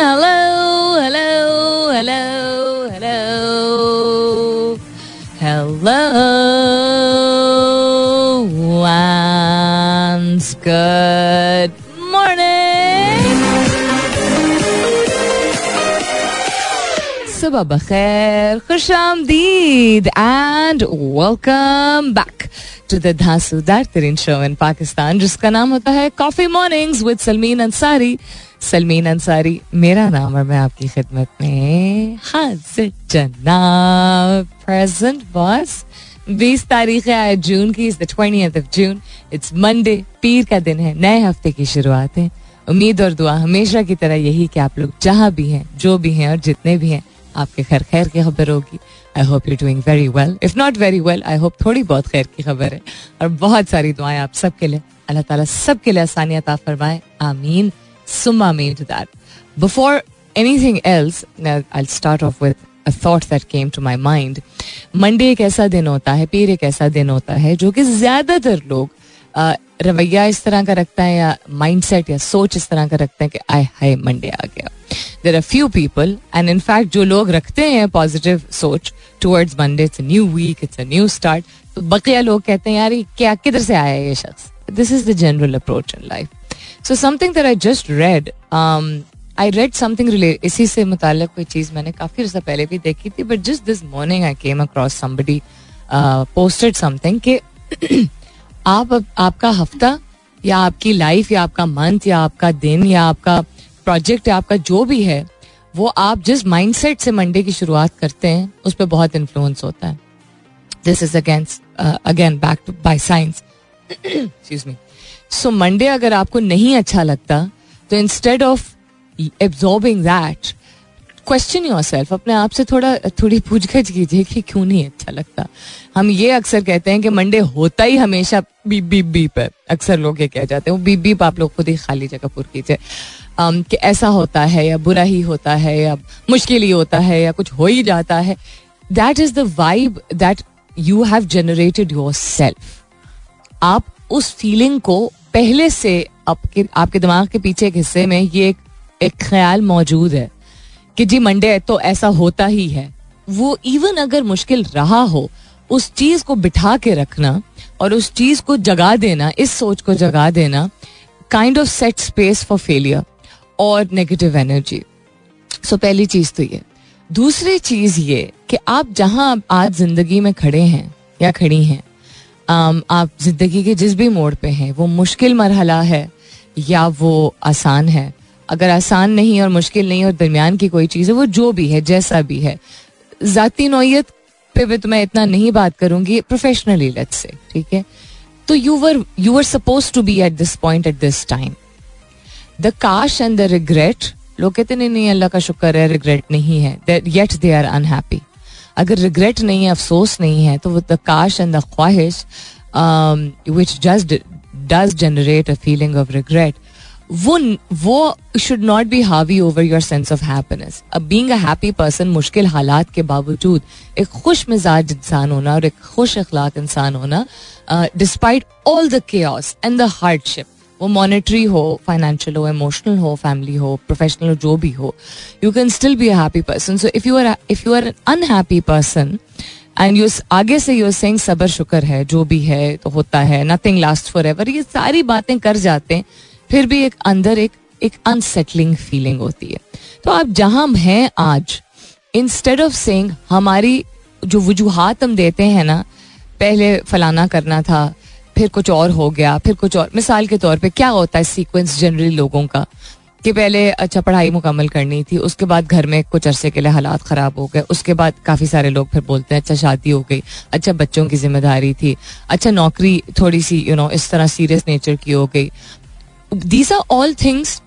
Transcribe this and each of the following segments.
Hello, hello, hello, hello. Hello. One's good. सुबह बखैर खुश आमदीद and welcome back to the धांसूदार तरीन शो इन पाकिस्तान जिसका नाम होता है coffee mornings with Salmeen Ansari Salmeen Ansari मेरा नाम और मैं आपकी खिदमत में हाजिर जनाब प्रेजेंट बॉस बीस तारीख है जून की is the twenty of June it's Monday पीर का दिन है, नए हफ़्ते की शुरुआत है. उम्मीद और दुआ हमेशा की तरह यही कि आप लोग जहाँ भी हैं, जो भी हैं और जितने भी हैं आपके खैर खैर की खबर होगी। I hope you doing very well if not very well I hope थोड़ी बहुत खैर की खबर है। और बहुत सारी दुआएँ आप सबके लिए। अल्लाह ताला सबके लिए आसानियत आप फरमाए। आमीन। सुम आमीन to that before anything else I start off with thought that came to my mind. Monday एक ऐसा दिन होता है, पीर एक ऐसा दिन होता है, जो कि ज़्यादातर लोग रवैया इस तरह का रखता है या माइंडसेट या सोच इस तरह का रखते हैं कि आय हाय, मंडे आ गया। There are few people and in fact जो लोग रखते हैं पॉजिटिव सोच towards Monday it's new week it's a new start तो बकिया लोग कहते हैं, यार क्या, किधर से आया ये शख्स? This is the general approach in life so something that I just read I read something relate इसी से मुताल्लिक कोई चीज़ मैंने काफ़ी अर्सा पहले भी देखी थी but just this morning I came across somebody posted something कि आप आपका हफ़्ता, या आपकी लाइफ या आपका मंथ या आपका दिन, या आपका प्रोजेक्ट या आपका जो भी है, वो आप जिस माइंडसेट से मंडे की शुरुआत करते हैं, उस पर बहुत इन्फ्लुएंस होता है। This is against again back to by science excuse me so Monday अगर आपको नहीं अच्छा लगता तो instead of absorbing that question yourself अपने आप से थोड़ा थोड़ी पूछगछ कीजिए कि क्यों नहीं अच्छा लगता। हम ये अक्सर कहते हैं कि मंडे होता ही हमेशा बीप बीप बीप है। अक्सर लोग ये कह जाते हैं वो बीप बीप आप लोग खुद ही खाली जगह पुर कीजिए कि ऐसा होता है या बुरा ही होता है या मुश्किल ही होता है या कुछ हो ही जाता है। That is the vibe that you have generated yourself आप उस फीलिंग को पहले से आपके आपके दिमाग के पीछे एक हिस्से में ये एक, एक ख्याल मौजूद है। कि जी मंडे है तो ऐसा होता ही है। वो इवन अगर मुश्किल रहा हो, उस चीज़ को बिठा के रखना और उस चीज़ को जगा देना, इस सोच को जगा देना kind of set space for failure और नेगेटिव एनर्जी सो पहली चीज़ तो ये। दूसरी चीज़ ये कि आप जहाँ आज ज़िंदगी में खड़े हैं या खड़ी हैं आप ज़िंदगी के जिस भी मोड़ पे हैं, वो मुश्किल मरहला है या वो आसान है। अगर आसान नहीं और मुश्किल नहीं और दरमियान की कोई चीज़ है, वो जो भी है, जैसा भी है। ज़ाती नोयत पे भी तो मैं इतना नहीं बात करूँगी प्रोफेशनली लेट्स से ठीक है? तो you were you were suppose to be at this point at this time the काश एंड द रिग्रेट लोग कहते नहीं नहीं, अल्लाह का शुक्र है रिग्रेट नहीं है येट दे आर अनहैप्पी अगर रिग्रेट नहीं है, अफसोस नहीं है तो वो द काश एंड द ख्वाहिश which just does generate a feeling of regret वो वो शुड नॉट बी हावी over your sense of happiness अब बींग अ हैप्पी पर्सन मुश्किल हालात के बावजूद, एक खुश मिजाज इंसान होना और एक खुश अखलाक इंसान होना despite all the cares and the hardship वो मॉनेटरी हो फाइनेंशियल हो इमोशनल हो फैमिली हो प्रोफेशनल हो, जो भी हो you can still be a happy person so if you are if you are an unhappy person and you आगे से यू सेइंग सबर शुक्र है, जो भी है तो होता है नथिंग लास्ट फॉर एवर ये सारी बातें कर जाते हैं फिर भी एक अंदर एक एक अनसेटलिंग फीलिंग होती है। तो आप जहाँ हैं आज इंस्टेड ऑफ़ सेइंग हमारी जो वजूहत हम देते हैं ना पहले फलाना करना था फिर कुछ और हो गया फिर कुछ और मिसाल के तौर पे क्या होता है सीक्वेंस जनरली लोगों का? कि पहले अच्छा पढ़ाई मुकम्मल करनी थी उसके बाद घर में कुछ अरसे के लिए हालात ख़राब हो गए उसके बाद काफ़ी सारे लोग फिर बोलते हैं अच्छा शादी हो गई अच्छा बच्चों की ज़िम्मेदारी थी अच्छा नौकरी थोड़ी सी यू you नो know, इस तरह सीरियस नेचर की हो गई। These are all things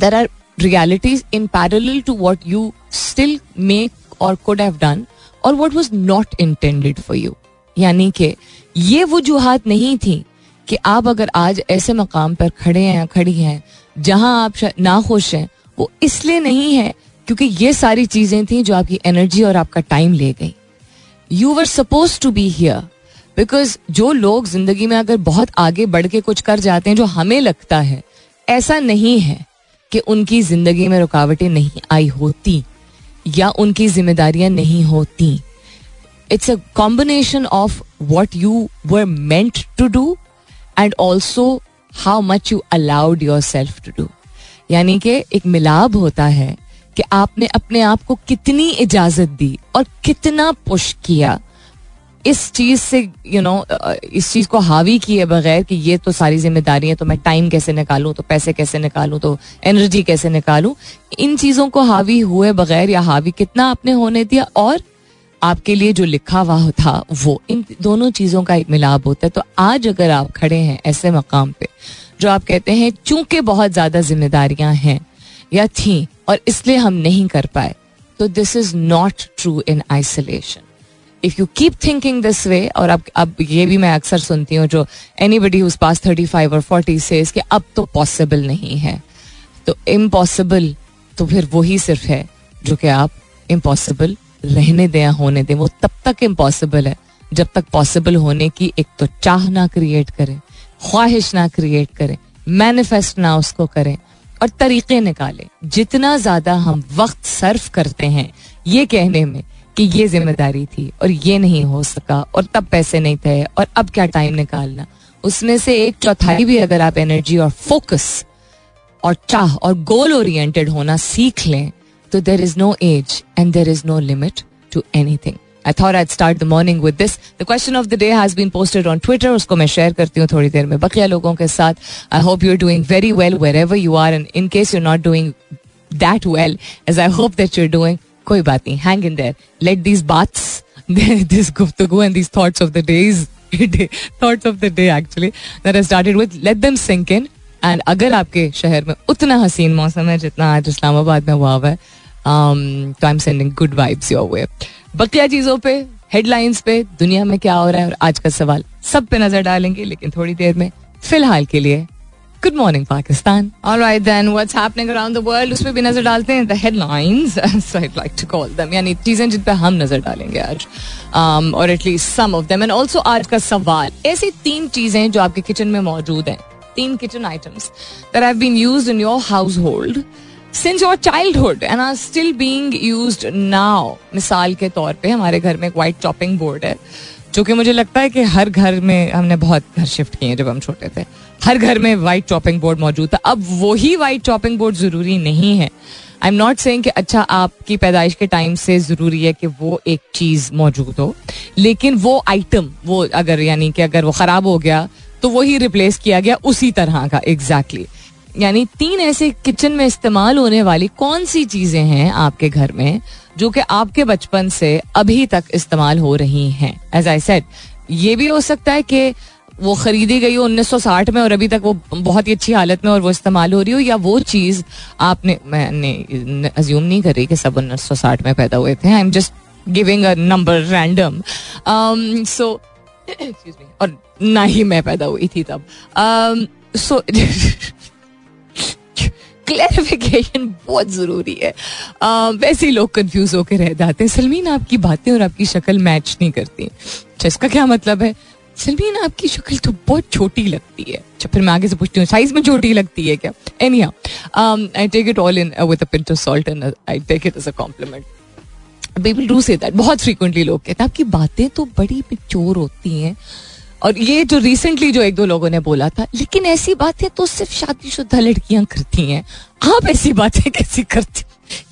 there are realities in parallel to what you still make और कुड हैव डन और what was not intended for you यानी कि ये वजूहत नहीं थी कि आप अगर आज ऐसे मकाम पर खड़े हैं खड़ी हैं, जहाँ आप ना खुश हैं, वो इसलिए नहीं है क्योंकि ये सारी चीज़ें थी जो आपकी एनर्जी और आपका टाइम ले गई। You were suppose to be here because जो लोग ज़िंदगी में अगर बहुत आगे बढ़ के कुछ कर जाते हैं, जो हमें लगता है, ऐसा नहीं है कि उनकी ज़िंदगी में रुकावटें नहीं आई होती या उनकी जिम्मेदारियाँ नहीं होती। It's a combination of what you were meant to do and also how much you allowed yourself to do यानी कि एक मिलाप होता है कि आपने अपने आप को कितनी इजाज़त दी और कितना पुश किया। इस चीज़ से यू you नो know, इस चीज़ को हावी किए बगैर कि ये तो सारी ज़िम्मेदारी है तो मैं टाइम कैसे निकालूं तो पैसे कैसे निकालूं तो एनर्जी कैसे निकालूं? इन चीज़ों को हावी हुए बगैर या हावी कितना आपने होने दिया? और आपके लिए जो लिखा हुआ था वो इन दोनों चीज़ों का एक मिलाप होता है। तो आज अगर आप खड़े हैं ऐसे मकाम पे जो आप कहते हैं चूँकि बहुत ज़्यादा जिम्मेदारियाँ हैं या थी और इसलिए हम नहीं कर पाए तो this is not true in isolation if you keep thinking this way और अब अब ये भी मैं अक्सर सुनती हूँ जो एनी बडी उस पास थर्टी फाइव और फोर्टी से कि अब तो पॉसिबल नहीं है। तो इम्पॉसिबल तो फिर वही सिर्फ़ है जो कि आप इम्पॉसिबल रहने दें होने दें। वो तब तक इम्पॉसिबल है, जब तक पॉसिबल होने की एक तो चाह ना क्रिएट करें, ख्वाहिश ना क्रिएट करें मैनिफेस्ट ना उसको करें और तरीके निकालें। जितना ज़्यादा हम वक्त सर्व करते हैं, ये कहने में कि ये ज़िम्मेदारी थी और ये नहीं हो सका और तब पैसे नहीं थे और अब क्या टाइम निकालना। उसमें से एक चौथाई भी अगर आप एनर्जी और फोकस और चाह और गोल ओरिएंटेड होना सीख लें तो there is no age and there is no limit to anything I thought I start the morning with this the question of the day has been posted on Twitter उसको मैं share करती हूँ थोड़ी देर में। बकिया लोगों के साथ I hope you are doing very well wherever you are and in case you not doing that well as I hope that you are doing कोई बात नहीं hang in there let these बात्स this गुफ्तगू and these thoughts of the day's thoughts of the day actually that I started with let them sink in and अगर आपके शहर में उतना हसीन मौसम है जितना आज इस्लामाबाद में हुआ हुआ है तो I am sending good vibes your way बकिया चीज़ों पे हेडलाइंस पे, दुनिया में क्या हो रहा है और आज का सवाल सब पे नज़र डालेंगे, लेकिन थोड़ी देर में, फ़िलहाल के लिए good morning Pakistan alright then what's happening around the world उस पर भी नज़र डालते हैं the headlines so I like to call them यानी चीज़ें जिन पे हम नज़र डालेंगे आज. Um, और at least some of them and also आज का सवाल. ऐसी तीन चीज़ें जो आपके किचन में मौजूद हैं. तीन kitchen items that have been used in your household since your childhood and are still being used now मिसाल के तौर पे हमारे घर में एक वाइट चॉपिंग बोर्ड है. जो कि मुझे लगता है कि हर घर में हमने बहुत घर शिफ्ट किए हैं जब हम छोटे थे। हर घर में वाइट चॉपिंग बोर्ड मौजूद था। अब वही वाइट चॉपिंग बोर्ड ज़रूरी नहीं है। आई एम नॉट सेइंग कि अच्छा आपकी पैदाइश के टाइम से ज़रूरी है कि वो एक चीज़ मौजूद हो। लेकिन वो आइटम वो अगर यानी कि अगर वो खराब हो गया तो वही रिप्लेस किया गया उसी तरह का एग्जैक्टली exactly. यानी तीन ऐसे किचन में इस्तेमाल होने वाली कौन सी चीज़ें हैं आपके घर में जो कि आपके बचपन से अभी तक इस्तेमाल हो रही हैं। एज आई सेड ये भी हो सकता है कि वो खरीदी गई हो 1960 में और अभी तक वो बहुत ही अच्छी हालत में और वो इस्तेमाल हो रही हो या वो चीज़ आपने मैंने अज्यूम नहीं कर रही कि सब 1960 में पैदा हुए थे। I am just giving a number random so और ना ही मैं पैदा हुई थी तब। सो um, क्लैरिफिकेशन बहुत ज़रूरी है। वैसे ही लोग कंफ्यूज होकर रह जाते हैं। सलमीन, आपकी बातें और आपकी शक्ल मैच नहीं करती। अच्छा इसका क्या मतलब है? सलमीन, आपकी शक्ल तो बहुत छोटी लगती है। अच्छा फिर मैं आगे से पूछती हूँ साइज़ में छोटी लगती है क्या? Any I take it all in with salt and I take it as a compliment people do say that बहुत फ्रीक्वेंटली लोग कहते हैं, आपकी बातें तो बड़ी पिक्चोर होती हैं। और ये जो रिसेंटली जो एक दो लोगों ने बोला था, लेकिन ऐसी बातें तो सिर्फ़ शादीशुदा लड़कियाँ करती हैं। आप ऐसी बातें कैसी करती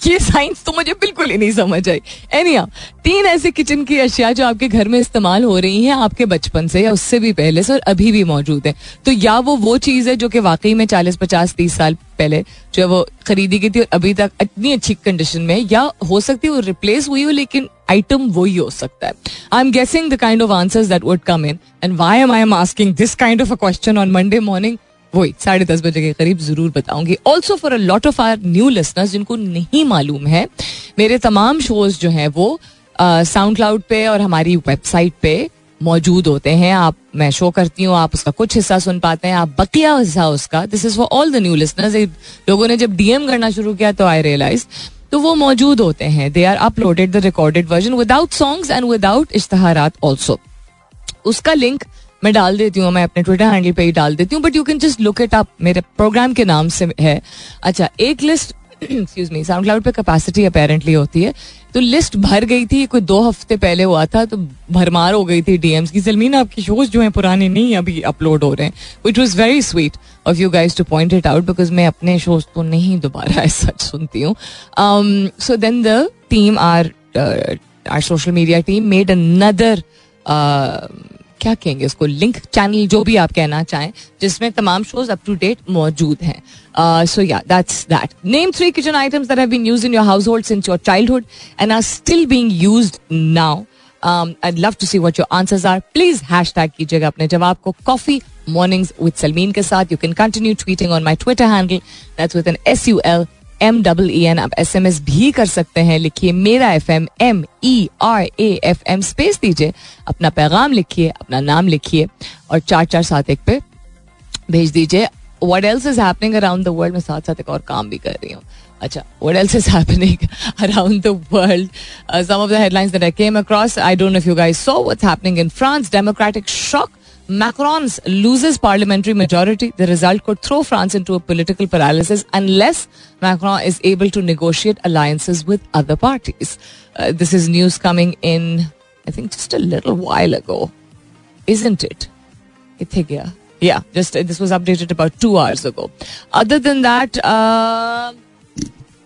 ये साइंस तो मुझे बिल्कुल ही नहीं समझ आई। एनी तीन ऐसे किचन की अशिया जो आपके घर में इस्तेमाल हो रही हैं, आपके बचपन से या उससे भी पहले से और अभी भी मौजूद है। तो या वो वो चीज़ है जो कि वाकई में चालीस, पचास, तीस साल पहले जो है वो खरीदी गई थी और अभी तक इतनी अच्छी कंडीशन में या हो सकती है वो रिप्लेस हुई हो, लेकिन आइटम वही हो सकता है। I am guessing the kind of answers that would come in and why am I am asking this kind of a question on Monday morning वही, साढ़े दस बजे के करीब ज़रूर बताऊँगी। Also for a lot of our new listeners जिनको नहीं मालूम है, मेरे तमाम शोज़ जो हैं वो साउंड क्लाउड पे और हमारी वेबसाइट पे मौजूद होते हैं। आप, मैं शो करती हूँ, आप उसका कुछ हिस्सा सुन पाते हैं, आप बकिया हिस्सा उसका। This is for all the new listeners लोगों ने जब डीएम करना शुरू किया तो आई रियलाइज़ तो वो मौजूद होते हैं। They are uploaded the recorded version without songs and without इश्तहारात also उसका लिंक मैं डाल देती हूँ, मैं अपने ट्विटर हैंडल पे ही डाल देती हूँ but you can just look it up मेरे प्रोग्राम के नाम से है। अच्छा एक list excuse me SoundCloud पे कैपेसिटी अपेरेंटली होती है। तो लिस्ट भर गई थी, कोई दो हफ़्ते पहले हुआ था तो भरमार हो गई थी डीएम्स की। सलमीन आपकी शोज़ जो हैं पुराने नहीं अभी अपलोड हो रहे हैं which was very sweet of you guys to point it out because मैं अपने शोज़ तो नहीं दोबारा सच सुनती हूँ। So then the team our our social media team made another क्या कहेंगे उसको? लिंक चैनल जो भी आप कहना चाहें, जिसमें तमाम शोज़ अप टू डेट मौजूद हैं। So yeah that's that name three kitchen items that have been used in your household since your childhood and are still being used now I love to see what your answers are please hashtag कीजिएगा अपने जवाब को coffee mornings with Salmeen के साथ you can continue tweeting on my Twitter handle that's with an S U L M double E N आप S M S भी कर सकते हैं। लिखिए मेरा F M M E R A F M space दीजिए। अपना पैगाम लिखिए, अपना नाम लिखिए और चार चार सात एक पे भेज दीजिए। What else is happening around the world मैं साथ साथ एक और काम भी कर रही हूँ। अच्छा what else is happening around the world some I don't know you guys so what's happening in France democratic shock Macron loses parliamentary majority. The result could throw France into a political paralysis unless Macron is able to negotiate alliances with other parties. Uh, this is news coming in, I think, just a little while ago, isn't it? Ithigia. Yeah, just uh, this was updated about two hours ago. Other than that, uh,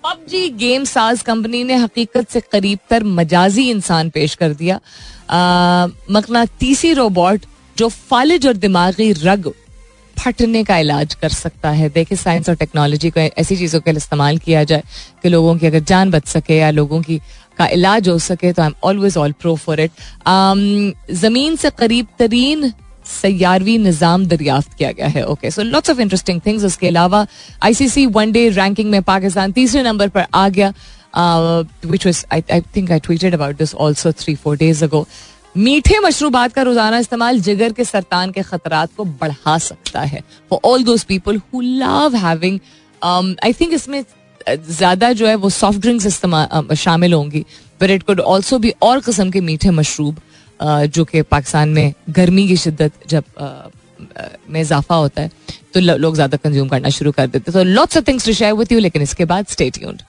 PUBG game साज company ने हकीकत से करीब तर मजाजी इंसान पेश कर दिया मकनातीसी रोबोट जो फालिज और दिमागी रग फटने का इलाज कर सकता है। देखिए साइंस और टेक्नोलॉजी को ऐसी चीज़ों के लिए इस्तेमाल किया जाए कि लोगों की अगर जान बच सके या लोगों की, का इलाज हो सके तो I am always all pro for it ज़मीन से करीब तरीन सयारवी निज़ाम दरियाफ्त किया गया है। Okay so lots of interesting things उसके अलावा आईसीसी वन डे रैंकिंग में पाकिस्तान तीसरे नंबर पर आ गया which was I think I tweeted about this also three four days ago मीठे मशरूबात का रोज़ाना इस्तेमाल जिगर के सरतान के खतरात को बढ़ा सकता है। For all those people who love having I think इसमें ज़्यादा जो है वो सॉफ्ट ड्रिंक्स इस्तेमाल शामिल होंगी। बट इट कुड ऑल्सो भी और किस्म के मीठे मशरूब जो कि पाकिस्तान में गर्मी की शिद्दत जब में इजाफा होता है तो लोग ज़्यादा कंज्यूम करना शुरू कर देते तो lots of things to share with you लेकिन इसके बाद स्टे ट्यून्ड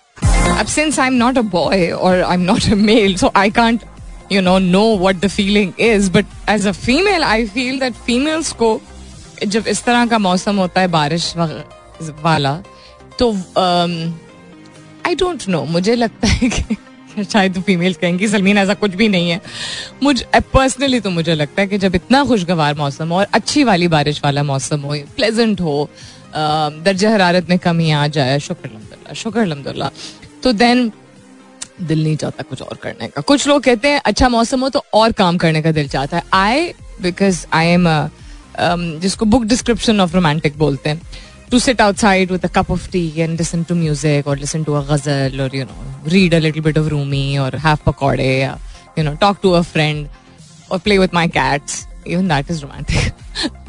अब since I am not a boy और I am not a male so I can't you know know what the feeling is. But as a female, I feel that females को जब इस तरह का मौसम होता है बारिश वाला तो आई डोंट नो मुझे लगता है कि शायद तो फीमेल कहेंगी सलमीन ऐसा कुछ भी नहीं है मुझ पर्सनली तो मुझे लगता है कि जब इतना खुशगवार मौसम हो और अच्छी वाली बारिश वाला मौसम हो प्लेजेंट हो दर्जा हरारत में कमी आ जाए शुक्र अलहमदिल्ला शुक्र अलहमदिल्ला तो देन दिल नहीं चाहता कुछ और करने का। कुछ लोग कहते हैं अच्छा मौसम हो तो और काम करने का दिल चाहता है। आई बिकॉज़ आई एम जिसको बुक डिस्क्रिप्शन ऑफ़ रोमांटिक बोलते हैं। To sit outside with a cup of tea and listen to music और लिसन टू अ गज़ल और you know read a little bit of Rumi और have pakore you know talk to a friend और play with my cats even that is romantic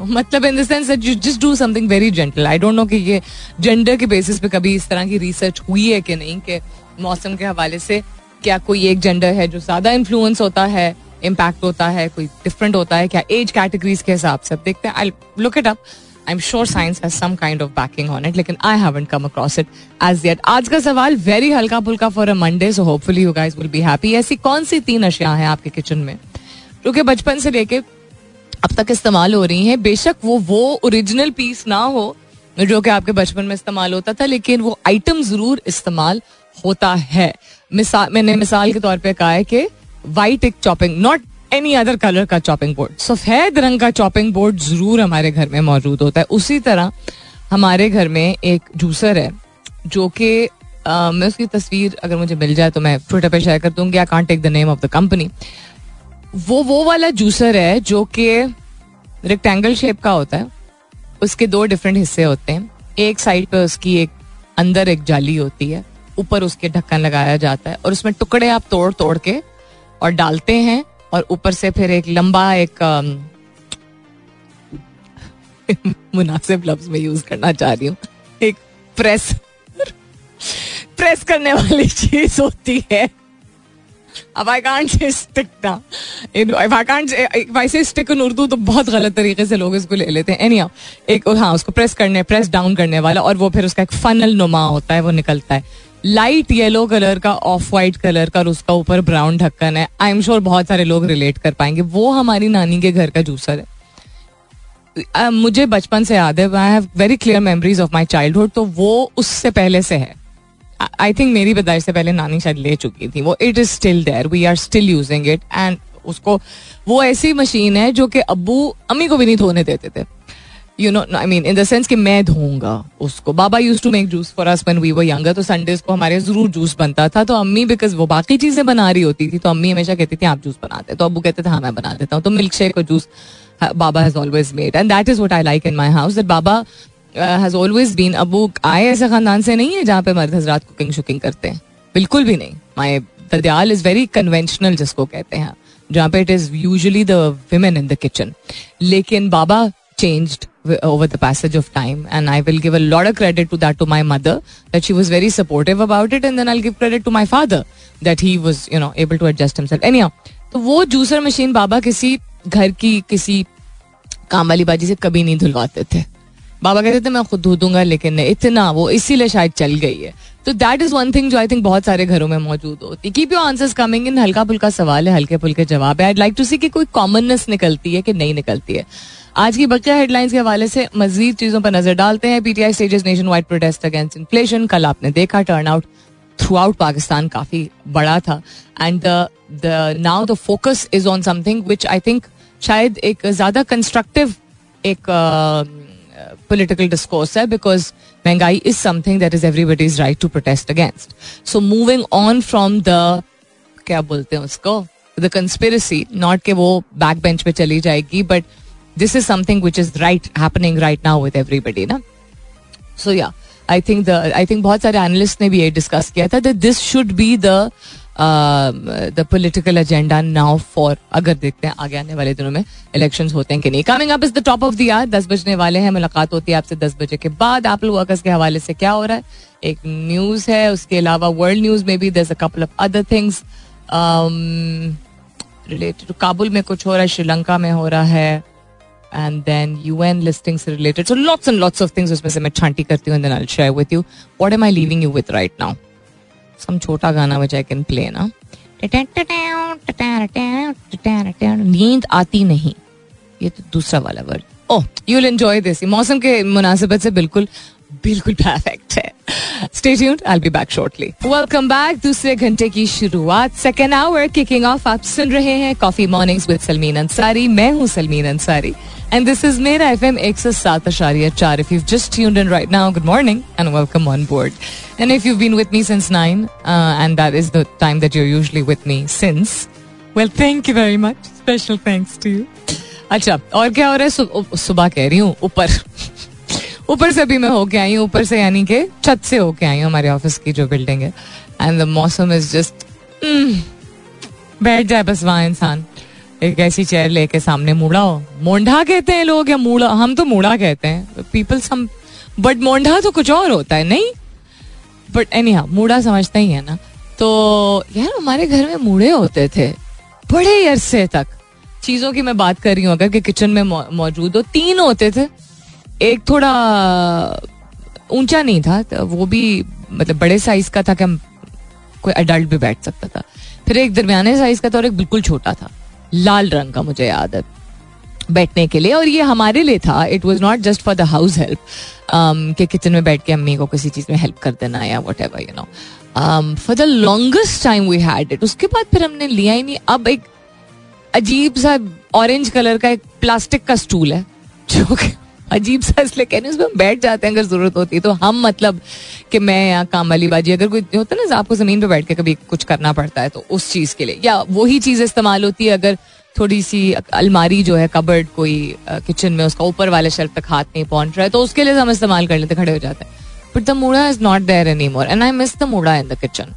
मतलब in the sense that you just do something very gentle I don't know कि ये gender के basis पे कभी इस तरह की रिसर्च हुई है कि नहीं कि मौसम के हवाले से क्या कोई एक जेंडर है जो ज़्यादा इन्फ्लुएंस होता है इम्पैक्ट होता है, कोई डिफरेंट होता है? क्या एज कैटेगरीज के हिसाब से? देखते हैं। I look it up I am sure science has some kind of backing on it लेकिन I haven't come across it as yet आज का सवाल वेरी हल्का फुल्का for a Monday so hopefully you guys will be happy ऐसी कौन सी तीन अशिया हैं आपके किचन में? जो कि बचपन से लेके अब तक इस्तेमाल हो रही हैं। बेशक वो वो ओरिजिनल पीस ना हो, जो कि आपके बचपन में इस्तेमाल होता था, लेकिन वो आइटम ज़रूर इस्तेमाल होता है। मिसाल मैंने मिसाल के तौर पे कहा है कि वाइट एक chopping not any other colour का चॉपिंग बोर्ड सफ़ेद रंग का चॉपिंग बोर्ड ज़रूर हमारे घर में मौजूद होता है। उसी तरह हमारे घर में एक जूसर है, जो कि मैं उसकी तस्वीर अगर मुझे मिल जाए तो मैं ट्विटर पे शेयर कर दूँगी। I can't take the name of the company वो वो वाला जूसर है जो कि रेक्टेंगल शेप का होता है। उसके दो डिफरेंट हिस्से होते हैं। एक साइड पे उसकी एक, अंदर एक जाली होती है। ऊपर उसके ढक्कन लगाया जाता है और उसमें टुकड़े आप तोड़ तोड़ के और डालते हैं और ऊपर से फिर एक लंबा एक मुनासिब लफ्ज में यूज़ करना चाह रही हूँ। एक प्रेस प्रेस करने वाली चीज़ होती है। अब आई कांट से स्टिक ना। If I can't if I say stick in Urdu तो बहुत गलत तरीके से लोग इसको ले लेते हैं। एनी एक हाँ उसको प्रेस करने प्रेस डाउन करने वाला और वो फिर उसका एक फनल नुमा होता है, वो निकलता है। लाइट येलो कलर का ऑफ़ वाइट कलर का और उसका ऊपर ब्राउन ढक्कन है। आई एम श्योर बहुत सारे लोग रिलेट कर पाएँगे। वो हमारी नानी के घर का जूसर है। uh, मुझे बचपन से याद है। I have very clear memories of my childhood तो वो उससे पहले से है। आई थिंक मेरी पैदाइश से पहले नानी शायद ले चुकी थी। वो it is still there we are still using it and उसको वो ऐसी मशीन है जो कि अबू अम्मी को भी नहीं धोने देते थे। You know I mean in the sense कि मैं धोऊँगा उसको। बाबा used to make juice for us when we were younger तो संडेज को हमारे ज़रूर जूस बनता था। तो अम्मी बिकॉज़ वो बाकी चीज़ें बना रही होती थी तो अम्मी हमेशा कहती थी, आप जूस बनाते तो अबू कहते थे हाँ मैं बना देता हूँ। तो मिल्क शेक और juice Baba has always made and that is what I like in my house that Baba has always been अबू आए ऐसे खानदान से नहीं है जहाँ पे मर्द हजरात कुकिंग शुकिंग करते हैं। बिल्कुल भी नहीं। माई ददयाल इज़ वेरी कन्वेंशनल जिसको कहते हैं। जहाँ पे it is usually the in the kitchen लेकिन बाबा changed over the passage of time and i will give a lot of credit to that to my mother that she was very supportive about it and then i'll give credit to my father that he was you know able to adjust himself anyhow तो वो juicer machine बाबा किसी घर की किसी काम वाली बाजी से कभी नहीं धुलवाते थे बाबा कहते थे मैं खुद धो दूँगा लेकिन इतना वो इसीलिए शायद चल गई है तो दैट इज़ वन थिंग जो आई थिंक बहुत सारे घरों में मौजूद होती keep your answers coming in हल्का फुल्का सवाल है हल्के फुल्के जवाब है आई लाइक टू सी कि कोई कॉमननेस निकलती है कि नहीं निकलती है आज की बकिया हेडलाइंस के हवाले से मजीद चीज़ों पर नज़र डालते हैं। PTI stages nationwide protest against inflation कल आपने देखा turnout throughout Pakistan काफ़ी बड़ा था। And now the focus is on something which I think शायद एक ज़्यादा कंस्ट्रक्टिव एक पोलिटिकल डिस्कोर्स है बिकॉज़ महँगाई is something that is everybody is right to protest against so moving on from the क्या बोलते हैं उसको? द कंस्पिरसी नॉट के वो बैक बेंच पे चली जाएगी but this is something which is right happening right now with everybody ना so yeah I think the I think बहुत सारे एनालिस्ट ने भी ये डिस्कस किया था this should be the the political agenda now for अगर देखते हैं आगे आने वाले दिनों में इलेक्शंस होते हैं कि नहीं। Coming up is the top of the year दस बजने वाले हैं, मुलाकात होती है आपसे दस बजे के बाद। एप्पल वर्कर्स के हवाले से क्या हो रहा है? एक न्यूज़ है, उसके अलावा वर्ल्ड न्यूज़ में भी दस couple of other things related Kabul में कुछ हो रहा है श्रीलंका में हो रहा है। And then U N listing से related so lots and lots of things उसमें से मैं छांटी करती हूँ then I share with you what am I leaving you with right now some छोटा गाना विच आई कैन प्ले ना? नींद आती नहीं। ये तो दूसरा वाला word oh you enjoy this मौसम के मुनासिबत से बिल्कुल बिल्कुल परफेक्ट है stay tuned I be back shortly welcome back दूसरे घंटे की शुरुआत सेकेंड आवर किकिंग ऑफ़ आप सुन रहे हैं coffee mornings with Salmeen Ansari मैं हूँ Salmeen Ansari And this is Mera FM 107.4. If you've just tuned in right now, good morning and welcome on board. And if you've been with me since 9, uh, and that is the time that you're usually with me since, well, thank you very much. Special thanks to you. अच्छा और क्या हो रहा है सुबह कह रही हूँ ऊपर ऊपर से भी मैं होके आई हूँ, ऊपर से यानी कि छत से होके आई हूँ हमारे ऑफ़िस की जो बिल्डिंग है। And the mausam is just बैठ जाए बस वहाँ इंसान। एक ऐसी चेयर लेके सामने मुड़ा हो। मोंढा कहते हैं लोग या मूड़ा? हम तो मूड़ा कहते हैं। पीपल सम बट मोंढा तो कुछ और होता है, नहीं? बट एनी हाँ मूड़ा समझते ही है ना। तो यार, हमारे घर में मूड़े होते थे। बड़े अरसे तक। चीज़ों की मैं बात कर रही हूँ, अगर कि किचन में, मौजूद हो, तीन होते थे। एक थोड़ा ऊँचा नहीं था तो वो भी मतलब बड़े साइज़ का था कि हम कोई अडल्ट भी बैठ सकता था। फिर एक दरमियाने साइज़ का था और एक बिल्कुल छोटा था। लाल रंग का मुझे याद है बैठने के लिए। और ये हमारे लिए था। It was not just for the house help के किचन में बैठ के अम्मी को किसी चीज़ में हेल्प कर देना या whatever you know for the longest time we had it उसके बाद फिर हमने लिया ही नहीं। अब एक अजीब सा ऑरेंज कलर का एक प्लास्टिक का स्टूल है, जो कि अजीब सा इसलिए कहने उसमें हम बैठ जाते हैं अगर ज़रूरत होती है। तो हम मतलब कि मैं या काम वाली बाजी अगर कोई होता है ना, आपको ज़मीन पे बैठ के कभी कुछ करना पड़ता है तो उस चीज़ के लिए। या वही चीज़ इस्तेमाल होती है, अगर थोड़ी सी अलमारी जो है, कबर्ड कोई किचन में उसका ऊपर वाले शेल्फ तक हाथ नहीं पहुँच रहा है तो उसके लिए हम इस्तेमाल कर लेते, खड़े हो जाते हैं। But the mooda is not there anymore and I miss the mooda in the kitchen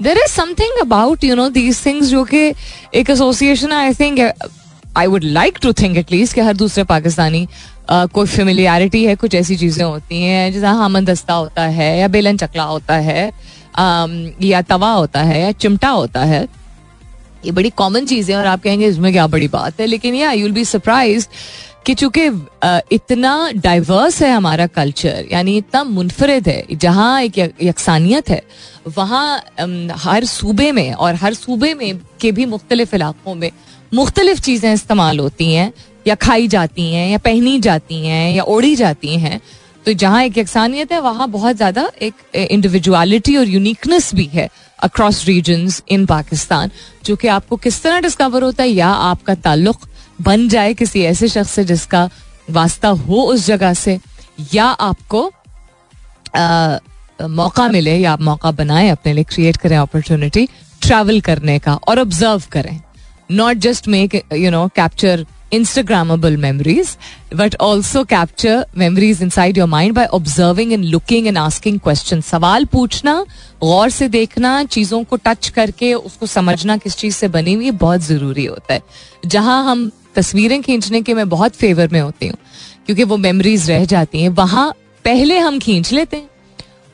there is something about you know these things जो कि एक association I think I would like to think at least कि हर दूसरे पाकिस्तानी कोई familiarity है, कुछ ऐसी चीज़ें होती हैं, जैसा हामन दस्ता होता है, या बेलन चकला होता है या तवा होता है, या चिमटा होता है, ये बड़ी कॉमन चीज़ है और आप कहेंगे, इसमें क्या बड़ी बात है? लेकिन या यूल बी सरप्राइज़ कि चूँकि इतना डाइवर्स है हमारा कल्चर यानी इतना मुनफरद है, जहाँ एक यकसानियत है, वहाँ हर सूबे में और हर सूबे में के भी मुख्तलिफ़ इलाकों में मुख्तलिफ़ चीज़ें इस्तेमाल होती हैं या खाई जाती हैं या पहनी जाती हैं या ओढ़ी जाती हैं तो जहाँ एक यकसानियत है वहाँ बहुत ज़्यादा एक इंडिविजुअलिटी और यूनिकनेस भी है अक्रॉस रीजन्स इन पाकिस्तान जो कि आपको किस तरह डिस्कवर होता है या आपका ताल्लुक बन जाए किसी ऐसे शख्स से जिसका वास्ता हो उस जगह से या आपको आ, मौका मिले या आप मौका बनाए अपने लिए क्रिएट करें अपॉर्चुनिटी ट्रैवल करने का और ऑब्ज़र्व करें. Not just make you know capture Instagrammable memories, but also capture memories inside your mind by observing and looking and asking questions. सवाल पूछना गौर से देखना चीज़ों को टच करके उसको समझना किस चीज़ से बनी हुई बहुत ज़रूरी होता है। जहाँ हम तस्वीरें खींचने के मैं बहुत फेवर में होती हूँ क्योंकि वो मेमोरीज रह जाती हैं वहाँ पहले हम खींच लेते हैं।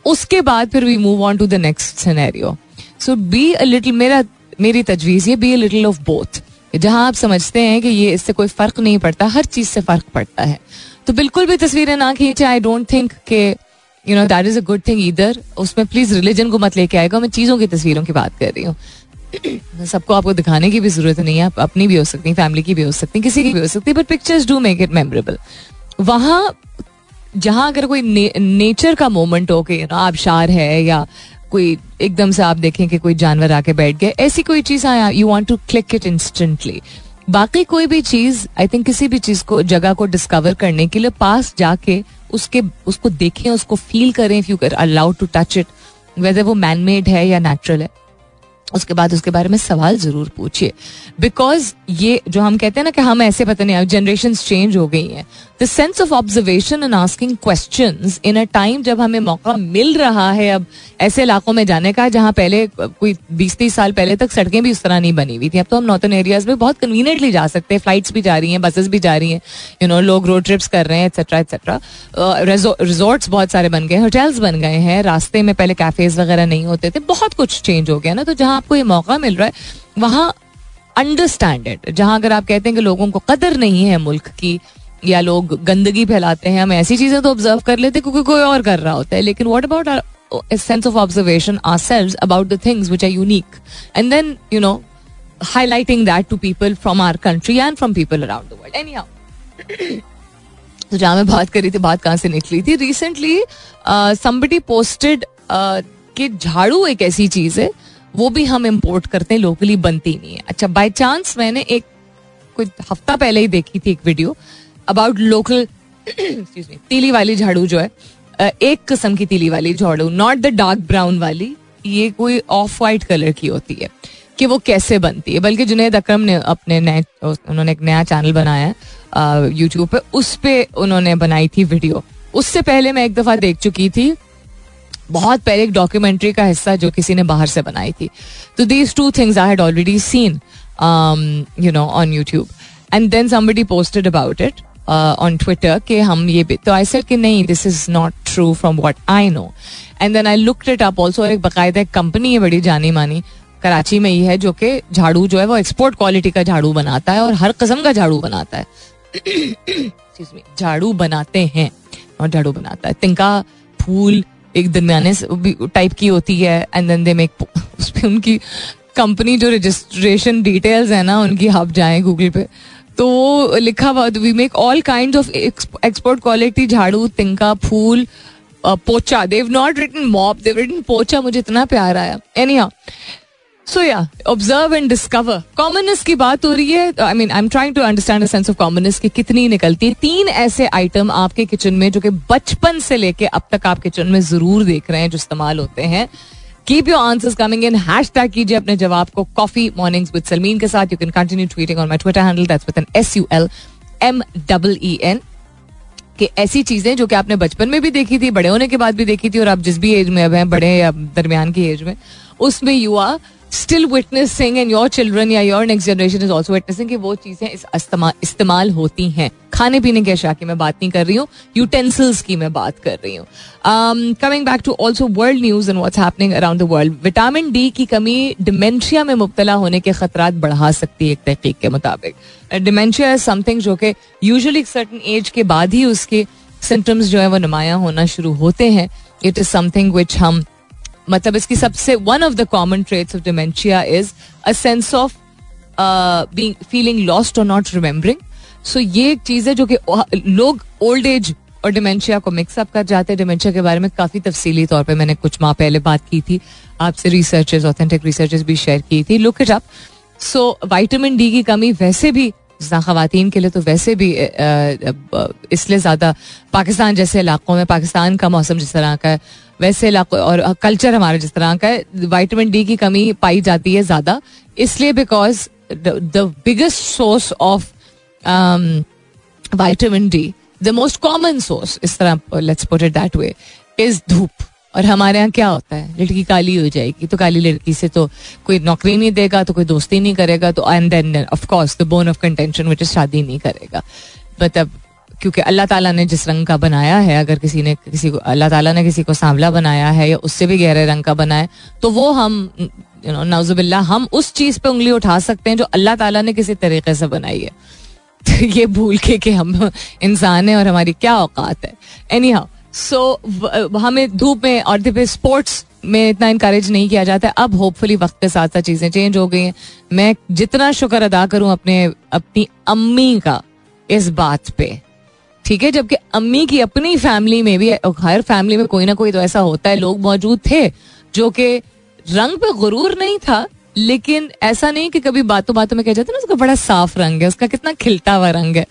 उसके बाद फिर we move on to the next scenario so be a little मेरा मेरी तजवीज़ ये be a little of both जहाँ आप समझते हैं कि ये इससे कोई फ़र्क नहीं पड़ता हर चीज़ से फ़र्क पड़ता है। तो बिल्कुल भी तस्वीरें ना खींचे आई डोंट थिंक के you know that is a good thing इधर उसमें प्लीज़ रिलीजन को मत लेके आएगा मैं चीज़ों की तस्वीरों की बात कर रही हूँ। सबको आपको दिखाने की भी ज़रूरत नहीं है अपनी भी हो सकती फैमिली की भी हो सकती किसी की भी हो सकती है but pictures do make it memorable वहाँ जहाँ अगर कोई ने, नेचर का मोमेंट हो कि आबशार है या कोई एकदम से आप देखें कि कोई जानवर आके बैठ गए ऐसी कोई चीज़ आया you want to click it instantly बाकी कोई भी चीज़ आई थिंक किसी भी चीज़ को, जगह को डिस्कवर करने के लिए पास जाके उसके, उसको देखें, उसको फील करें if you allowed to touch it whether वो मैन मेड है या नेचुरल है। उसके बाद उसके बारे में सवाल ज़रूर पूछिए। बिकॉज़ ये जो हम कहते हैं ना कि हम ऐसे, पता नहीं जनरेशन चेंज हो गई हैं। The sense of observation and asking question in a time जब हमें मौका मिल रहा है, अब ऐसे इलाकों में जाने का, जहाँ पहले, कोई बीस तीस साल पहले तक सड़कें भी उस तरह नहीं बनी हुई थी। अब तो हम नॉर्थन एरियाज़ में बहुत कन्वीनियंटली जा सकते हैं। फ्लाइट्स भी जा रही हैं बसेस भी जा रही हैं। यू नो लोग रोड ट्रिप्स कर रहे हैं एक्सेट्रा एक्सेट्रा रिजॉर्ट्स बहुत सारे बन गए होटल्स बन गए हैं। रास्ते में पहले कैफेज वगैरह नहीं होते थे, बहुत कुछ चेंज हो गया ना। तो जहाँ आपको ये मौका मिल रहा है, वहाँ अंडरस्टैंड इट जहाँ अगर आप कहते हैं कि लोगों को कदर नहीं है मुल्क की, या लोग गंदगी फैलाते हैं, हम ऐसी चीज़ें तो ऑब्ज़र्व कर लेते क्योंकि कोई और कर रहा होता है. लेकिन what about sense of observation ourselves about the things which are unique and then you know highlighting that to people from our country and from people around the world anyhow जहाँ मैं बात करी थी, बात कहाँ से निकली थी? रिसेंटली संबडी पोस्टेड के झाड़ू एक ऐसी चीज़ है वो भी हम इम्पोर्ट करते हैं लोकली बनती नहीं है। अच्छा बाई चांस मैंने एक, कोई हफ़्ता पहले ही देखी थी एक वीडियो अबाउट लोकल तीली वाली झाड़ू जो है एक किस्म की तीली वाली झाड़ू नॉट द डार्क ब्राउन वाली, ये कोई ऑफ़ वाइट कलर की होती है, कि वो कैसे बनती है। बल्कि जुनेद अक्रम ने अपने नए, उन्होंने एक नया चैनल बनाया है यूट्यूब पे, उस पर उन्होंने बनाई थी वीडियो उससे पहले मैं एक दफ़ा देख चुकी थी बहुत पहले एक डॉक्यूमेंट्री का हिस्सा जो किसी ने बाहर से बनाई थी। तो these two things I had already seen you know on YouTube and then somebody posted about it on Twitter कि हम ये तो आई सेड कि नहीं this is not true from what I know and then I looked it up also एक बाकायदा एक company है बड़ी जानी मानी। कराची में ही है जो कि झाड़ू जो है वो एक्सपोर्ट क्वालिटी का झाड़ू बनाता है और हर किस्म का झाड़ू बनाता है। झाड़ू बनाते हैं और झाड़ू बनाता है। तिनका फूल एक दरमियाने टाइप की होती है एंड देन दे मेक उस पर उनकी कंपनी जो रजिस्ट्रेशन डिटेल्स है ना, उनकी हब जाएँ गूगल पे तो वो लिखा हुआ we make all kind of export quality झाड़ू तिंका फूल पोचा they've not written mop they've written पोचा, मुझे इतना प्यार आया। एनी सो या ऑब्ज़र्व एंड डिस्कवर कॉमननेस की बात हो रही है I mean I am trying to understand sense of commonness की कितनी निकलती है। तीन ऐसे आइटम आपके किचन में जो कि बचपन से लेके अब तक आप किचन में ज़रूर देख रहे हैं, जो इस्तेमाल होते हैं। Keep your answers coming in hashtag कीजिए अपने जवाब को कॉफ़ी मॉर्निंग्स विद सलमीन के साथ। You can continue tweeting on my Twitter handle that's with N S U L M double E N कि ऐसी चीज़ें जो कि आपने बचपन में भी देखी थी, बड़े होने के बाद भी देखी थी, और आप जिस भी एज में अब हैं, बड़े या दरमियान की एज में, उसमें you are still witnessing and your children या your next generation is also witnessing वो चीज़ें इस इस्तेमाल होती हैं। खाने पीने के अशा की मैं बात नहीं कर रही हूँ यूटेंसिल्स की मैं बात कर रही हूँ। Coming back to also world news and what's happening around the world vitamin D की कमी डिमेंशिया में मुबतला होने के खतरा बढ़ा सकती है एक तहकीक के मुताबिक। डिमेंशिया इज़ समथिंग जो कि यूजली एक सर्टन एज के बाद ही उसके सिम्टम्स जो है वो नुमाया होना शुरू होते हैं। इट इज़ समथिंग विच हम मतलब इसकी सबसे one of the common traits of dementia is a sense of feeling lost और नॉट रिमेम्बरिंग सो ये एक चीज़ है जो कि लोग ओल्ड एज और डिमेंशिया को मिक्सअप कर जाते हैं। डिमेंशिया के बारे में काफ़ी तफसीली तौर पर मैंने कुछ माह पहले बात की थी। आपसे रिसर्चेस ऑथेंटिक रिसर्चेस भी शेयर की थी। Look it up so vitamin D की कमी वैसे भी खातन के लिए तो वैसे भी इसलिए ज़्यादा पाकिस्तान जैसे इलाकों में, पाकिस्तान का मौसम जिस तरह का है वैसे और कल्चर हमारा जिस तरह का है वाइटामिन डी की कमी पाई जाती है ज़्यादा। इसलिए because the biggest source of vitamin D the most common source इस तरह let's put it that way is धूप। और हमारे यहाँ क्या होता है? लड़की काली हो जाएगी तो काली लड़की से तो कोई नौकरी नहीं देगा तो कोई दोस्ती नहीं करेगा तो and then of course the bone of contention which is शादी नहीं करेगा। मतलब क्योंकि अल्लाह ताला ने जिस रंग का बनाया है, अगर किसी ने, किसी को, अल्लाह ताला ने किसी को सांवला बनाया है या उससे भी गहरे रंग का बनाया तो वो हम यू नो नवजुबिल्ला हम उस चीज़ पे उंगली उठा सकते हैं जो अल्लाह ताला ने किसी तरीके से बनाई है। तो ये भूल के कि हम इंसान हैं और हमारी क्या औकात है। एनी हाउ सो हमें धूप में और स्पोर्ट्स में इतना इंकरेज नहीं किया जाता है। अब होपफुली वक्त के साथ साथ चीज़ें चेंज हो गई हैं। मैं जितना शुक्र अदा करूँ अपने, अपनी अम्मी का इस बात पे। ठीक है, जबकि अम्मी की अपनी फैमिली में भी हर फैमिली में कोई ना कोई तो ऐसा होता है, लोग मौजूद थे, जो कि रंग पे गुरूर नहीं था, लेकिन ऐसा नहीं कि कभी बातों बातों में कह जाते ना, उसका बड़ा साफ़ रंग है, उसका कितना खिलता हुआ रंग है।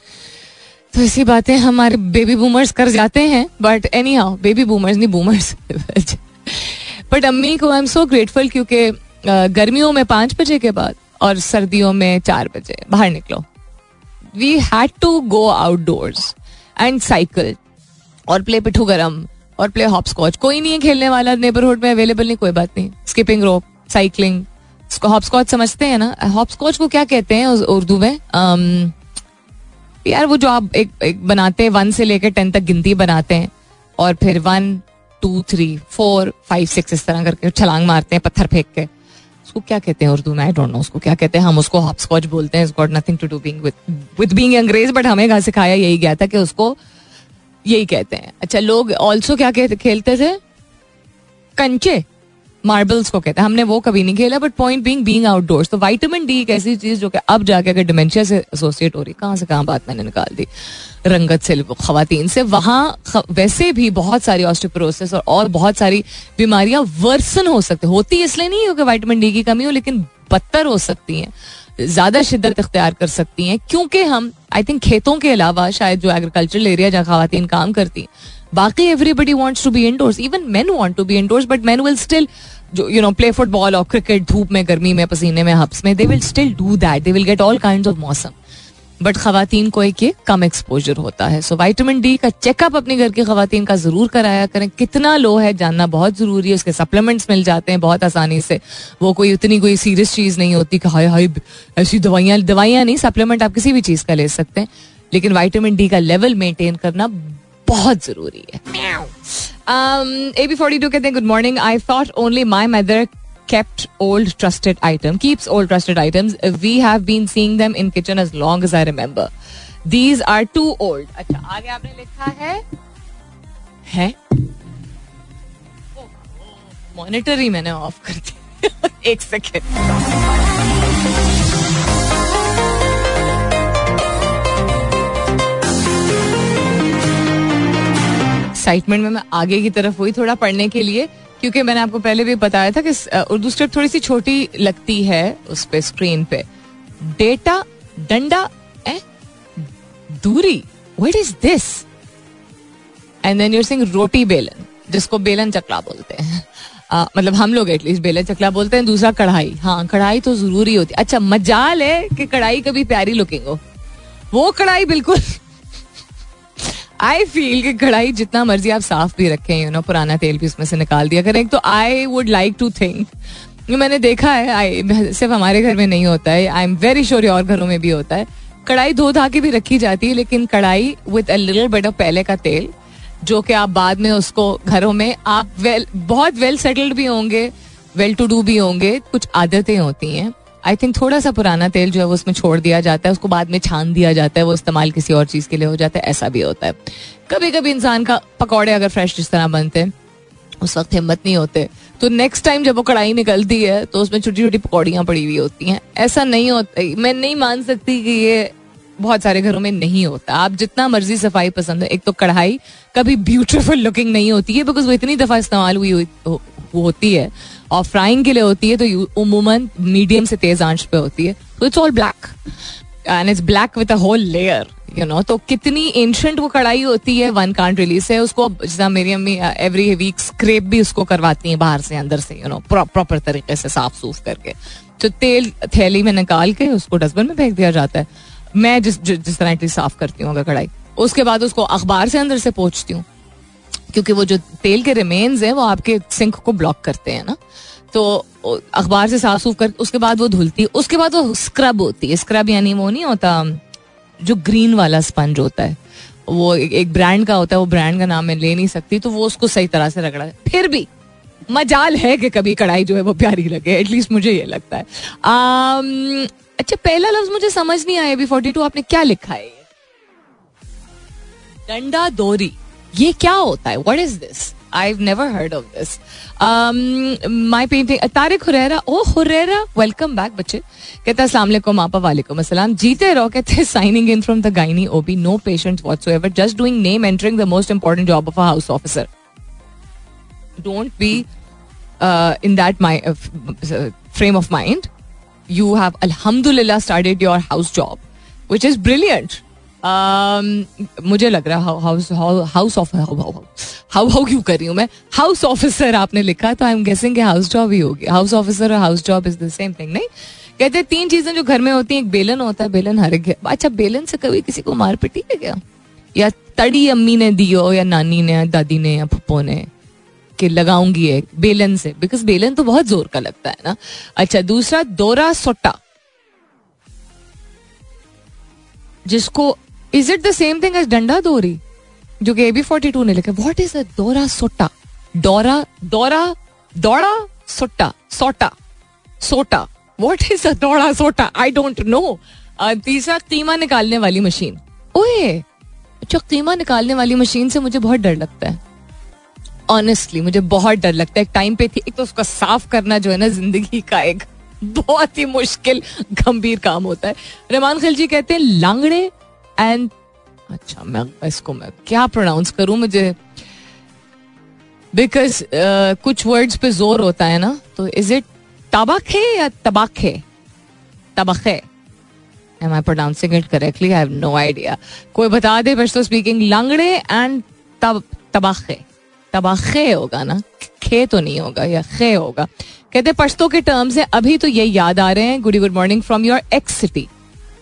तो ऐसी बातें हमारे बेबी बूमर्स कर जाते हैं but anyhow baby boomers नहीं बूमर्स बट अम्मी को आई एम सो ग्रेटफुल क्योंकि गर्मियों में पाँच बजे के बाद और सर्दियों में चार बजे, बाहर निकलो। We had to go outdoors and cycle और प्ले पिठू गरम और प्ले हॉप स्कॉच कोई नहीं है खेलने वाला नेबरहुड में अवेलेबल नहीं कोई बात नहीं. Skipping rope cycling hopscotch समझते हैं ना? हॉप स्कॉच को क्या कहते हैं उर्दू में? Um, यार वो जो आप एक, एक बनाते हैं वन से लेकर टेन तक गिनती बनाते हैं और फिर one two three four five six इस तरह करके छलांग मारते हैं पत्थर फेंक के। उसको क्या कहते हैं उर्दू में? आई डोंट नो उसको क्या कहते हैं। हम उसको हॉप स्कॉच बोलते हैं। Got nothing to do being with being अंग्रेज़ बट हमें घर सिखाया यही गया था कि उसको यही कहते हैं। अच्छा लोग ऑल्सो क्या खेलते थे? कंचे। मार्बल्स को कहते हैं। हमने वो कभी नहीं खेला but point being being outdoors तो विटामिन डी एक ऐसी चीज़ जो कि अब जाके अगर डिमेंशिया से एसोसिएट हो रही कहाँ से कहाँ बात मैंने निकाल दी? रंगत से खातन से। वहाँ वैसे भी बहुत सारी ऑस्टिप्रोसिस और, और बहुत सारी बीमारियाँ वर्सन हो सकती होती इसलिए नहीं हो कि वाइटामिन डी की कमी हो लेकिन बदतर हो सकती हैं। ज़्यादा शिद्दत इख्तियार कर सकती हैं क्योंकि हम आई थिंक खेतों के अलावा शायद जो एग्रीकल्चरल एरिया जहाँ खातन काम करती हैं बाकी everybody wants to be indoors even man want to be indoors but man will still जो यू नो प्ले फुटबॉल और क्रिकेट धूप में, गर्मी में, पसीने में, हब्स में they will still do that they will get all kind of मौसम. बट खातन को एक ये कम एक्सपोजर होता है. सो वाइटामिन डी का चेकअप अपने घर की खातन का ज़रूर कराया करें. कितना लो है जानना बहुत ज़रूरी है. उसके सप्लीमेंट्स मिल जाते हैं बहुत आसानी से. वो कोई उतनी कोई सीरियस चीज़ नहीं होती कि हाई हाई ऐसी दवाइयाँ दवाइयाँ नहीं सप्लीमेंट आप किसी भी चीज़ का ले सकते हैं. लेकिन वाइटामिन डी का लेवल मेंटेन करना बहुत ज़रूरी है ए बी कहते हैं good morning I thought only my mother kept old trusted item keeps old trusted items we have been seeing them in kitchen as long as i remember these are too old अच्छा आगे आपने लिखा है है monitor ही मैंने of कर दिया एक सेकेंड एक्साइटमेंट में मैं आगे की तरफ़ हुई थोड़ा पढ़ने के लिए क्योंकि मैंने आपको पहले भी बताया था कि उर्दू स्क्रिप्ट थोड़ी सी छोटी लगती है उस पे स्क्रीन पे। डेटा डंडा ए दूरी। What is this and then you're saying roti belan जिसको बेलन चकला बोलते हैं। आ, मतलब हम लोग एटलीस्ट बेलन चकला बोलते हैं दूसरा कढ़ाई। हाँ कढ़ाई तो ज़रूरी होती है। अच्छा मजाल है कि कढ़ाई कभी प्यारी लुकिंग हो। वो कढ़ाई बिल्कुल आई फील कि कढ़ाई जितना मर्ज़ी आप साफ़ भी रखें यू नो पुराना तेल भी उसमें से निकाल दिया करें। तो I would like to think मैंने देखा है आई सिर्फ़ हमारे घर में नहीं होता है आई एम वेरी श्योर और घरों में भी होता है। कढ़ाई धो धा के भी रखी जाती है, लेकिन kadhai with a little bit of पहले का तेल, जो कि आप बाद में उसको घरों में, आप वेल बहुत वेल सेटल्ड भी होंगे वेल टू डू भी होंगे, कुछ आदतें होती हैं। आई थिंक थोड़ा सा पुराना तेल जो है वो उसमें छोड़ दिया जाता है, उसको बाद में छान दिया जाता है, वो इस्तेमाल किसी और चीज़ के लिए हो जाता है, ऐसा भी होता है। कभी कभी इंसान का पकौड़े अगर फ्रेश जिस तरह बनते हैं, उस वक्त हिम्मत नहीं होते। तो नेक्स्ट टाइम जब वो कढ़ाई निकलती है तो उसमें छोटी छोटी पकौड़ियाँ पड़ी हुई होती हैं। ऐसा नहीं होता, मैं नहीं मान सकती कि ये बहुत सारे घरों में नहीं होता। आप जितना मर्ज़ी सफ़ाई पसंद है, एक तो कढ़ाई कभी ब्यूटीफुल लुकिंग नहीं होती है बिकॉज़ वो इतनी दफ़ा इस्तेमाल हुई होती है। और फ्राइंग के लिए होती है तो उमूमन मीडियम से तेज आँच पे होती है। तो it's all black and it's black with a whole layer you know तो कितनी एंशंट वो कढ़ाई होती है वन कांट रिलीज़ है। उसको जैसा मेरी अम्मी एवरी वीक स्क्रेप भी उसको करवाती हैं बाहर से, अंदर से यू नो प्रॉपर तरीके से साफ़ सूफ करके। तो तेल, थैली में निकाल के उसको डस्टबिन में फेंक दिया जाता है। मैं जिस जिस तरह साफ़ करती हूँ अगर कढ़ाई। उसके बाद उसको अखबार से अंदर से पोछती हूँ। क्योंकि वो जो तेल के रिमेन्स हैं वो आपके सिंक को ब्लॉक करते हैं ना। तो अखबार से साफ़ सूफ कर उसके बाद वो धुलती है उसके बाद वो स्क्रब होती है। स्क्रब यानी वो नहीं होता जो ग्रीन वाला स्पंज होता है। वो एक ब्रांड का होता है वो ब्रांड का नाम मैं ले नहीं सकती तो वो उसको सही तरह से रगड़ा फिर भी मजाल है कि कभी कढ़ाई जो है वो प्यारी लगे एटलीस्ट मुझे ये लगता है। आम, अच्छा पहला लफ्ज मुझे समझ नहीं आया अभी फोर्टी टू आपने क्या लिखा है? डंडा दोरी। ये क्या होता है? What is this I never heard of this my painting Tariq Huraira, oh Huraira welcome back बच्चे। कहते हैं आपा वालेकुम अस्सलाम। जीते रहो, कहते signing in from the gynae OB no patient whatsoever just doing name entering the most important job of a house officer don't be in that my frame of mind you have, alhamdulillah, started your house job, which is brilliant. मुझे लग रहा house house of how how क्यों कर रही हूँ मैं? House officer आपने लिखा तो I am guessing house job ही होगी। हाउस ऑफिसर और house job is the same thing नहीं? कहते हैं, तीन चीज़ें जो घर में होती हैं, एक बेलन होता है, बेलन हर एक अच्छा बेलन से कभी किसी को मार पिटी है क्या? या तड़ी अम्मी ने दी हो, या नानी ने या दादी ने, या पप्पो ने, कि लगाऊँगी एक बेलन से? बिकॉज़ बेलन तो बहुत ज़ोर का लगता है ना। अच्छा दूसरा, दोरा सोटा जिसको is it the same thing as danda dori जो कि एबी फोर्टी टू ने लिखा व्हाट इज़ अ दोरा सोटा डोरा दौरा दौड़ा सोटा सोटा सोटा व्हाट इज़ अ दौड़ा सोटा आई डोंट नो तीसरा कीमा निकालने वाली मशीन। ओए अच्छा कीमा निकालने वाली मशीन से मुझे बहुत डर लगता है। ऑनेस्टली मुझे बहुत डर लगता है। एक टाइम पे थी, एक तो उसका साफ़ करना जो है ना ज़िंदगी का एक बहुत ही मुश्किल, गंभीर काम होता है। रहमान खिलजी कहते हैं, लांगड़े एंड अच्छा मैं इसको मैं क्या प्रोनाउंस करूँ मुझे? बिकॉज़ uh, कुछ वर्ड्स पे ज़ोर होता है ना तो इज़ इट तबाखे या तबाखे तबाखे am I pronouncing it correctly I have no idea कोई बता दे बस तो स्पीकिंग लांगड़े एंड तब तबाखे तबाखे होगा ना? खे तो नहीं होगा या खे होगा? कहते पश्तो के टर्म्स है अभी तो ये याद आ रहे हैं. Good good morning from your ex city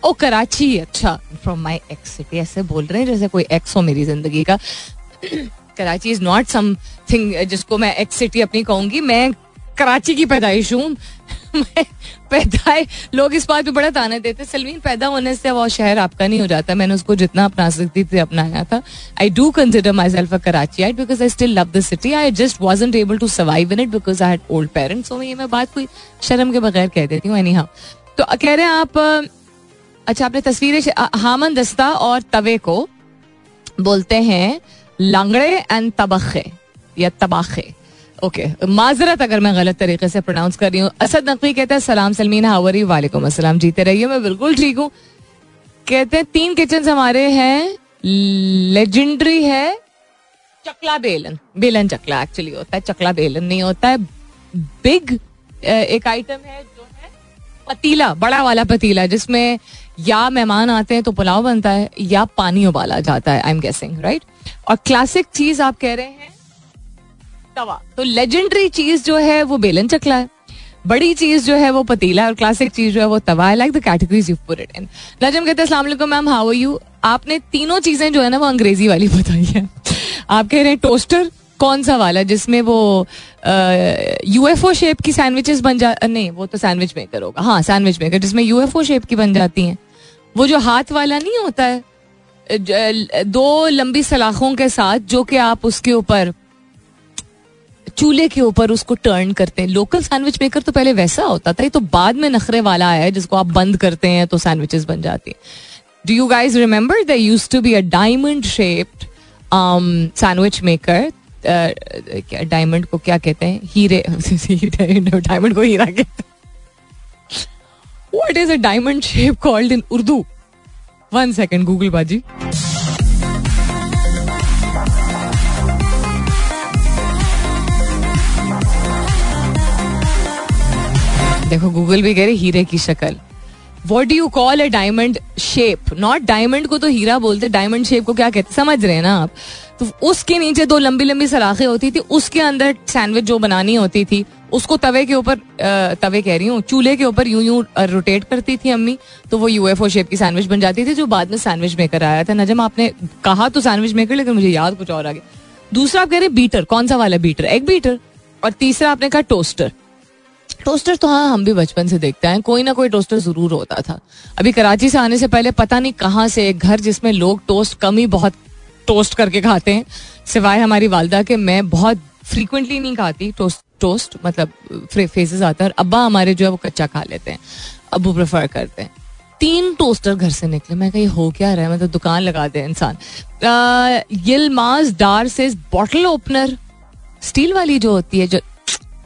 oh, Karachi अच्छा फ्रॉम माई एक्स सिटी ऐसे बोल रहे हैं जैसे कोई एक्स हो मेरी ज़िंदगी का। कराची इज़ नॉट समथिंग जिसको मैं एक्स सिटी अपनी कहूँगी। मैं कराची की पैदाइश हूँ। पैदा लोग इस बात पे बड़ा ताना देते सलमीन, पैदा होने से वो शहर आपका नहीं हो जाता। मैंने उसको जितना अपना सकती थी अपनाया था। I do consider myself a Karachiite because I still love the city I just wasn't able to survive in it because I had old parents so ये मैं बात कोई शर्म के बगैर कह देती हूँ। एनी हाँ तो कह रहे हैं आप अच्छा आपने तस्वीरें हामन दस्ता और तवे को बोलते हैं लंगड़े एंड तबखे, या तबाखे। ओके माजरत अगर मैं गलत तरीके से प्रोनाउंस कर रही हूँ। असद नकवी कहते हैं, सलाम सलमीन हावरी वालेकुम अस्सलाम, जीते रहिए, मैं बिल्कुल ठीक हूँ। कहते हैं, तीन किचन हमारे हैं लेजेंडरी है, चकला बेलन। बेलन चकला एक्चुअली होता है, चकला बेलन नहीं होता है। बिग एक आइटम है जो है, पतीला, बड़ा वाला पतीला, जिसमें या मेहमान आते हैं तो पुलाव बनता है, या पानी उबाला जाता है आई एम गेसिंग राइट और क्लासिक चीज़ आप कह रहे हैं, तवा। तो लेजेंडरी चीज़ जो है, वो बेलन चकला है। बड़ी चीज़ जो है, वो पतीला और क्लासिक चीज़ जो है, वो तवा है। Like the categories you put it in नजम कहते हैं मैम हाउ यू आपने तीनों चीज़ें जो है ना, वो अंग्रेज़ी वाली बताई है। आप कह रहे हैं, टोस्टर कौन सा वाला जिसमें वो यूएफओ शेप की सैंडविचेस बन जा, नहीं, वो तो सैंडविच मेकर होगा। हाँ सैंडविच मेकर जिसमें यूएफओ शेप की बन जाती हैं। वो जो हाथ वाला नहीं होता है दो लंबी सलाखों के साथ जो कि आप उसके ऊपर, चूल्हे के ऊपर उसको टर्न करते हैं। लोकल सैंडविच मेकर तो पहले वैसा होता था, ये तो बाद में नखरे वाला आया है, जिसको आप बंद करते हैं तो सैंडविचेस बन जाती हैं। Do you guys remember the use to be a diamond shaped sandwich maker diamond को क्या कहते हैं? हीरे डायमंड को हीरा कहते हैं। Is a diamond shape called in Urdu? One second, Google बाजी। देखो गूगल भी कह रहे हीरे की शक्ल। What do you call a diamond shape not diamond को तो हीरा बोलते डायमंड शेप को क्या कहते समझ रहे हैं ना आप? तो उसके नीचे दो लंबी लंबी सलाखें होती थी, उसके अंदर सैंडविच जो बनानी होती थी, उसको तवे के ऊपर तवे कह रही हूँ, चूल्हे के ऊपर यूँ यूँ रोटेट करती थी अम्मी तो वो यूएफओ शेप की सैंडविच बन जाती थी जो बाद में सैंडविच मेकर आया था। नजम, आपने कहा तो सैंडविच मेकर लेकिन मुझे याद कुछ और आ गया। दूसरा आप कह रहे बीटर कौन सा वाला बीटर एग बीटर और तीसरा आपने कहा टोस्टर टोस्टर तो हाँ हम भी बचपन से देखते हैं, कोई ना कोई टोस्टर ज़रूर होता था। अभी कराची से आने से पहले पता नहीं कहाँ से एक घर जिसमें लोग टोस्ट कम ही बहुत टोस्ट करके खाते हैं। सिवाय हमारी वालदा के, मैं बहुत फ्रीक्वेंटली नहीं खाती टोस्ट टोस्ट मतलब फेसेस आता है और अब्बा हमारे जो है वो कच्चा खा लेते हैं। अबू प्रेफर करते हैं। तीन टोस्टर घर से निकले। मैं कहीं, हो क्या रहा है? मतलब दुकान लगा दे इंसान। यिलमास डार से बॉटल ओपनर स्टील वाली जो होती है, जो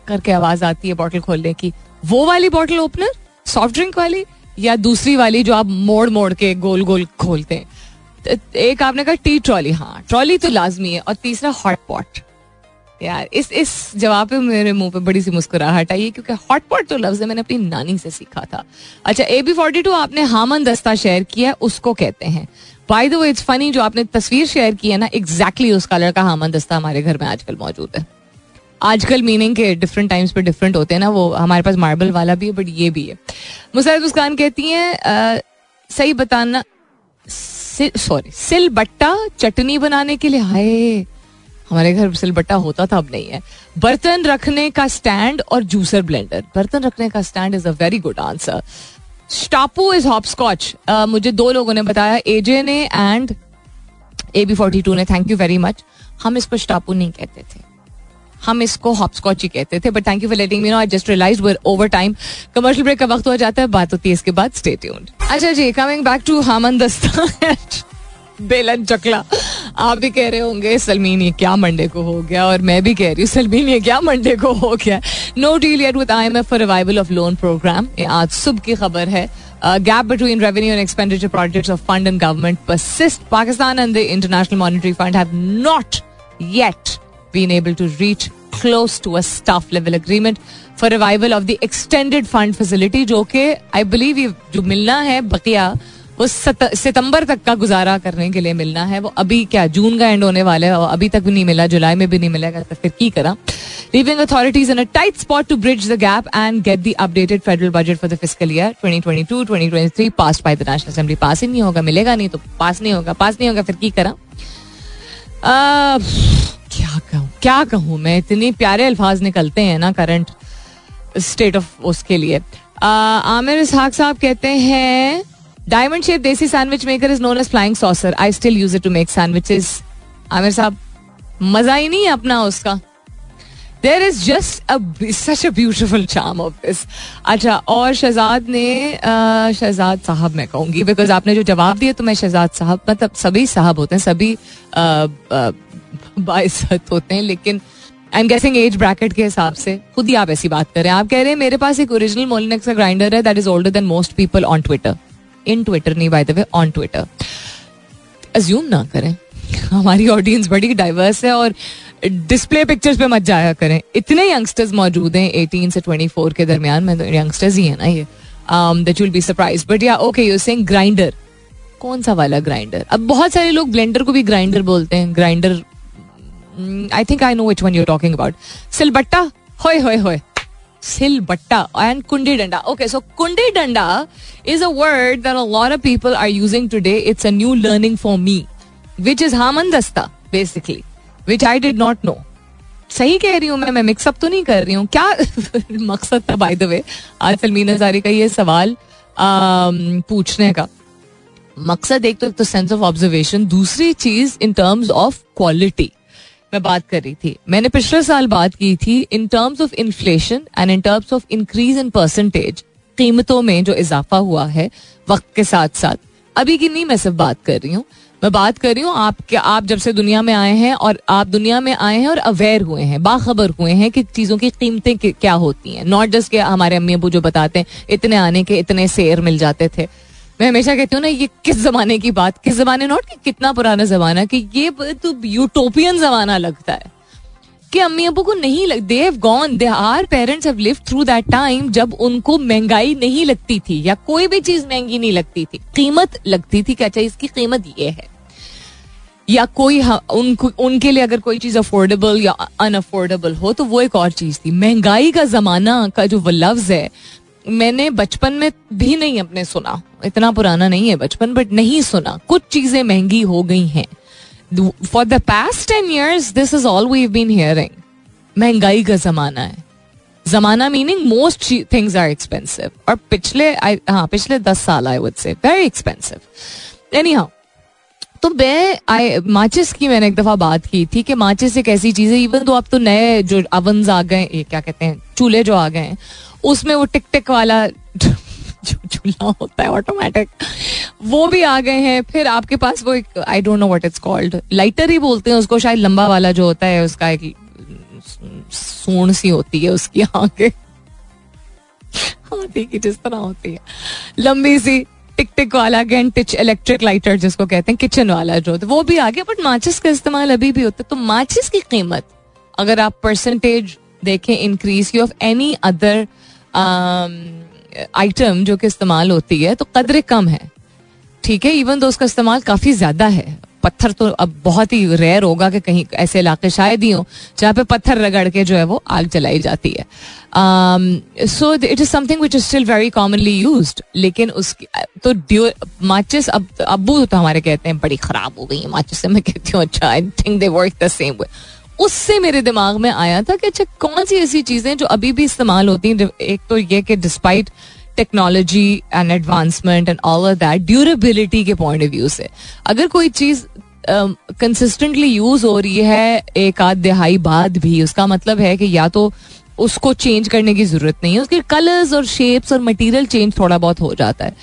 करके आवाज़ आती है बॉटल खोलने की, वो वाली बॉटल ओपनर सॉफ्ट ड्रिंक वाली, या दूसरी वाली जो आप मोड़ मोड़ के गोल गोल खोलते हैं। एक आपने कहा टी ट्रॉली हाँ ट्रॉली तो लाजमी है और तीसरा हॉट पॉट। यार, इस इस जवाब पे मेरे मुँह पे बड़ी सी मुस्कुराहट आई है क्योंकि हॉट पॉट जो लफ्ज है, मैंने अपनी नानी से सीखा था। अच्छा ए बी फोर्टी टू आपने हामन दस्ता शेयर किया उसको कहते हैं। By the way it's funny जो आपने तस्वीर शेयर की है ना एग्जैक्टली उस कलर का हामन दस्ता हमारे घर में आजकल मौजूद है। आजकल मीनिंग के डिफरेंट टाइम्स पे डिफरेंट होते हैं ना, वो हमारे पास मार्बल वाला भी है बट ये भी है। मुसाहिद मुस्कान कहती हैं सही बताना सॉरी सिल बट्टा चटनी बनाने के लिए, हाय, हमारे घर सिलबट्टा होता था, अब नहीं है। बर्तन रखने का स्टैंड और जूसर ब्लेंडर बर्तन रखने का stand is a very good answer stapu is hopscotch मुझे दो लोगों ने बताया एजे ने and A B forty two ने। थैंक यू वेरी मच हम इसको स्टापू नहीं कहते थे। हम इसको हॉपस्कॉच ही कहते थे but thank you for letting me know I just realize we're over time commercial break का वक्त हो जाता है, बात होती है इसके बाद स्टे ट्यून्ड अच्छा जी कमिंग बैक टू हामन दस्ता बेलन चकला. आप भी कह रहे होंगे, सलमीन, ये क्या मंडे को हो गया? और मैं भी कह रही हूँ, सलमीन, ये क्या मंडे को हो गया? No deal yet with IMF for revival of loan program आज सुबह की खबर है. Gap between revenue and expenditure projects of fund and government persist Pakistan and the International Monetary Fund have not yet been able to reach close to a staff level agreement for revival of the extended fund facility, जो कि I believe जो मिलना है, बकिया, वो सितंबर तक का गुजारा करने के लिए मिलना है। वो अभी क्या, जून का एंड होने वाला है अभी तक भी नहीं मिला, जुलाई में भी नहीं मिलेगा तो फिर की करा। Leaving authorities in a tight spot to bridge the gap and get the updated federal budget for the physical year 2022 2023 pass by the National Assembly pass ही नहीं होगा, मिलेगा नहीं तो पास नहीं होगा पास नहीं होगा, फिर की करा। क्या कहूँ? क्या कहूँ? मैं इतने प्यारे अल्फाज निकलते हैं ना करंट स्टेट ऑफ़ उसके लिए। आमिर इसहाक साहब कहते हैं diamond shape desi sandwich maker is known as flying saucer I still use it to make sandwiches Aamir sahab, मज़ा ही नहीं है अपना उसका। There is just such a beautiful charm of this अच्छा और शहजाद ने शहजाद साहब मैं कहूँगी बिकॉज़ आपने जो जवाब दिया तो मैं शहजाद साहब मतलब सभी साहब होते हैं, सभी बाइसत होते हैं, लेकिन I am guessing age bracket के हिसाब से खुद ही आप ऐसी बात कर। रहे हैं आप कह रहे हैं, मेरे पास एक ओरिजिनल मोलिनेक्स का ग्राइंडर है that is older than most people on Twitter in Twitter नहीं by the way on Twitter assume ना करें। हमारी ऑडियंस बड़ी डाइवर्स है और डिस्प्ले पिक्चर्स पे मत जाया करें। इतने यंगस्टर्स मौजूद हैं 18 से 24 के दरमियान। में तो यंगस्टर्स ही है ना ये। That will be surprise but yeah okay you saying grinder कौन सा वाला ग्राइंडर अब बहुत सारे लोग ब्लेंडर को भी ग्राइंडर बोलते हैं। Grinder I think I know which one you talking about सिलबट्टा होए होए सिलबट्टा एंड कुंडी डंडा okay so kundi danda is a word that a lot of people are using today it's a new learning for me which is hamandasta basically which I did not know सही कह रही हूँ मैं मैं mix up तो नहीं कर रही हूँ। क्या मकसद था बाय द वे आज सलमीन हजारी का ये सवाल पूछने का। मकसद एक तो सेंस ऑफ़ ऑब्जर्वेशन दूसरी चीज़ इन टर्म्स ऑफ़ क्वालिटी मैं बात कर रही थी। मैंने पिछले साल बात की थी in terms of inflation and in terms of increase in percentage कीमतों में जो इजाफा हुआ है, वक्त के साथ साथ अभी की नहीं मैं सिर्फ़ बात कर रही हूँ। मैं बात कर रही हूँ आप क्या आप जब से दुनिया में आए हैं और आप दुनिया में आए हैं और अवेयर हुए हैं, बाखबर हुए हैं कि चीज़ों की कीमतें क्या होती हैं। नॉट जस्ट के हमारे अम्मी अबू जो बताते हैं, इतने आने के इतने शेयर मिल जाते थे। मैं हमेशा कहती हूँ ना, ये किस जमाने की बात? किस जमाने नॉट कि कितना पुराना जमाना कि ये तो यूटोपियन जमाना लगता है। कि अम्मी अबू को नहीं लग they have gone they are parents have lived through that time जब उनको महँगाई नहीं लगती थी या कोई भी चीज़ महँगी नहीं लगती थी। कीमत लगती थी कि अच्छा इसकी कीमत ये है। या कोई उनको, उनके लिए अगर कोई चीज़ अफोर्डेबल या अनअफोर्डेबल हो तो वो एक और चीज़ थी। महँगाई का जमाना का जो वो लफ्ज है मैंने बचपन में भी नहीं अपने सुना। इतना पुराना नहीं है बचपन बट नहीं सुना। कुछ चीज़ें महँगी हो गई हैं। For the past ten years this is all we been hearing महँगाई का जमाना है। जमाना meaning most things are expensive और पिछले हाँ पिछले दस साल I would say very expensive anyhow तो मैं आई माचिस की मैंने एक दफ़ा बात की थी कि माचिस एक ऐसी चीज़ है इवन तो अब तो नए जो अवन आ गए क्या कहते हैं, चूल्हे जो आ गए हैं उसमें वो टिक टिक वाला जो चूल्हा होता है ऑटोमेटिक वो भी आ गए हैं। फिर आपके पास वो एक I don't know what it's called lighter ही बोलते हैं उसको, शायद लंबा वाला जो होता है, उसका एक सूण सी होती है उसकी आगे हाथी की जिस तरह होती है। लंबी सी टिक टिक वाला अगेन टिच इलेक्ट्रिक लाइटर जिसको कहते हैं किचन वाला जो वो भी आ गया बट माचिस का इस्तेमाल अभी भी होता है। तो माचिस की कीमत, अगर आप परसेंटेज देखें इंक्रीज की ऑफ़ एनी अदर आइटम जो कि इस्तेमाल होती है तो कदरे कम है। ठीक है इवन तो उसका इस्तेमाल काफ़ी ज़्यादा है। पत्थर तो अब बहुत ही रेयर होगा कि कहीं ऐसे इलाके शायद ही हो, जहाँ पे पत्थर रगड़ के जो है वो आग जलाई जाती है। So it is something which is still very commonly use लेकिन उसकी तो माचिस अब, अबू तो हमारे कहते हैं, बड़ी खराब हो गई है माचिस से मैं कहती हूँ अच्छा I think they work the same way उससे मेरे दिमाग में आया था कि अच्छा कौन सी ऐसी चीज़ें जो अभी भी इस्तेमाल होती हैं? एक तो ये कि despite technology and advancement and all that durability के पॉइंट ऑफ़ व्यू से। अगर कोई चीज़ कंसिस्टेंटली यूज़ हो रही है, एक आध दिहाई बाद भी, उसका मतलब है कि या तो उसको चेंज करने की ज़रूरत नहीं है, उसके कलर्स और शेप्स और मटेरियल चेंज थोड़ा बहुत हो जाता है।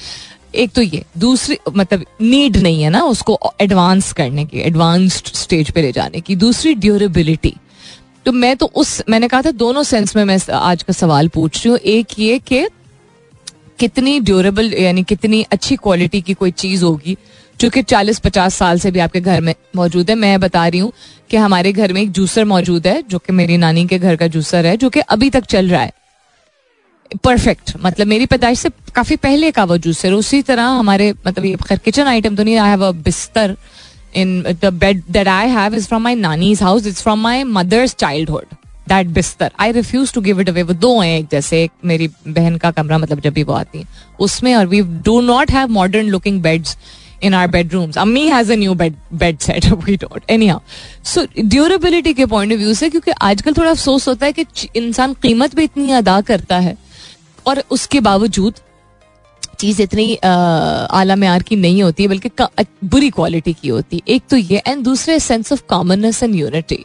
एक तो ये, दूसरी मतलब नीड नहीं है ना उसको एडवांस करने की एडवांस्ड स्टेज पे ले जाने की। दूसरी ड्यूरेबिलिटी तो मैं तो उस, मैंने कहा था दोनों सेंस में मैं आज का सवाल पूछ रही हूँ। एक ये कि कितनी ड्यूरेबल यानी कितनी अच्छी क्वालिटी की कोई चीज़ होगी, जो कि चालीस पचास साल से भी आपके घर में मौजूद है। मैं बता रही हूँ कि हमारे घर में एक जूसर मौजूद है, जो कि मेरी नानी के घर का जूसर है, जो कि अभी तक चल रहा है। परफेक्ट मतलब मेरी पैदाइश से काफ़ी पहले का वो जूसर उसी तरह हमारे मतलब ये खैर किचन आइटम तो नहीं I have a bistar in the bed that I have is from my nani's house it's from my mother's childhood that bistar I refuse to give it away वो दो हैं एक जैसे, एक मेरी बहन का कमरा मतलब जब भी वो आती है, उसमें और we do not have modern looking beds in our bedrooms ammi has a new bed bed set we don't anyhow so durability के पॉइंट ऑफ़ व्यू से, क्योंकि आजकल थोड़ा अफसोस होता है कि इंसान कीमत भी इतनी अदा करता है और उसके बावजूद चीज़ इतनी आला मैार की नहीं होती बल्कि बुरी क्वालिटी की होती एक तो ये एंड दूसरे sense of commonness and unity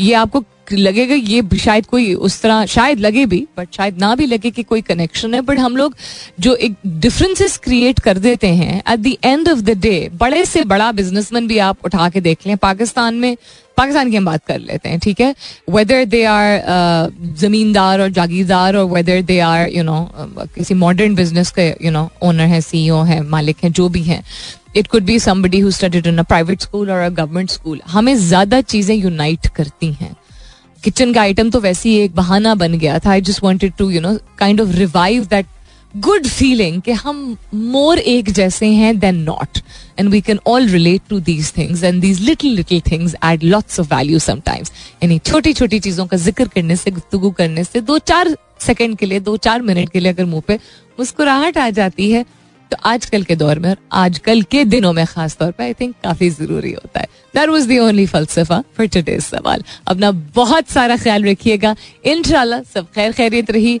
ये आपको लगेगा ये शायद कोई उस तरह, शायद लगे भी बट शायद ना भी लगे कि कोई कनेक्शन है। बट हम लोग जो एक डिफरेंसेस क्रिएट कर देते हैं at the end of the day बड़े से बड़ा बिजनेसमैन भी आप उठा के देख लें। पाकिस्तान में पाकिस्तान की हम बात कर लेते हैं, ठीक है? वेदर दे आर जमींदार और जागीरदार और whether they are you know किसी मॉडर्न बिज़नेस के यू नो ओनर है सीईओ है, मालिक हैं, जो भी हैं it could be somebody who studied in a private school और अ गवर्नमेंट स्कूल हमें ज़्यादा चीज़ें यूनाइट करती हैं। किचन का आइटम तो वैसे ही एक बहाना बन गया था। I just wanted to you know kind of revive that good feeling कि हम मोर एक जैसे हैं then not and we can all relate to these things and these little little things add lots of value sometimes यानी छोटी छोटी चीज़ों का ज़िक्र करने से, गुफ्तगु करने से, दो चार सेकेंड के लिए, दो चार मिनट के लिए अगर मुँह पे मुस्कुराहट आ जाती है तो आजकल के दौर में और आजकल के दिनों में खास तौर पर आई थिंक काफ़ी ज़रूरी होता है. That was the only falsafa for today's sawal. अपना बहुत सारा ख्याल रखिएगा. इन सब खैर खैरियत रही.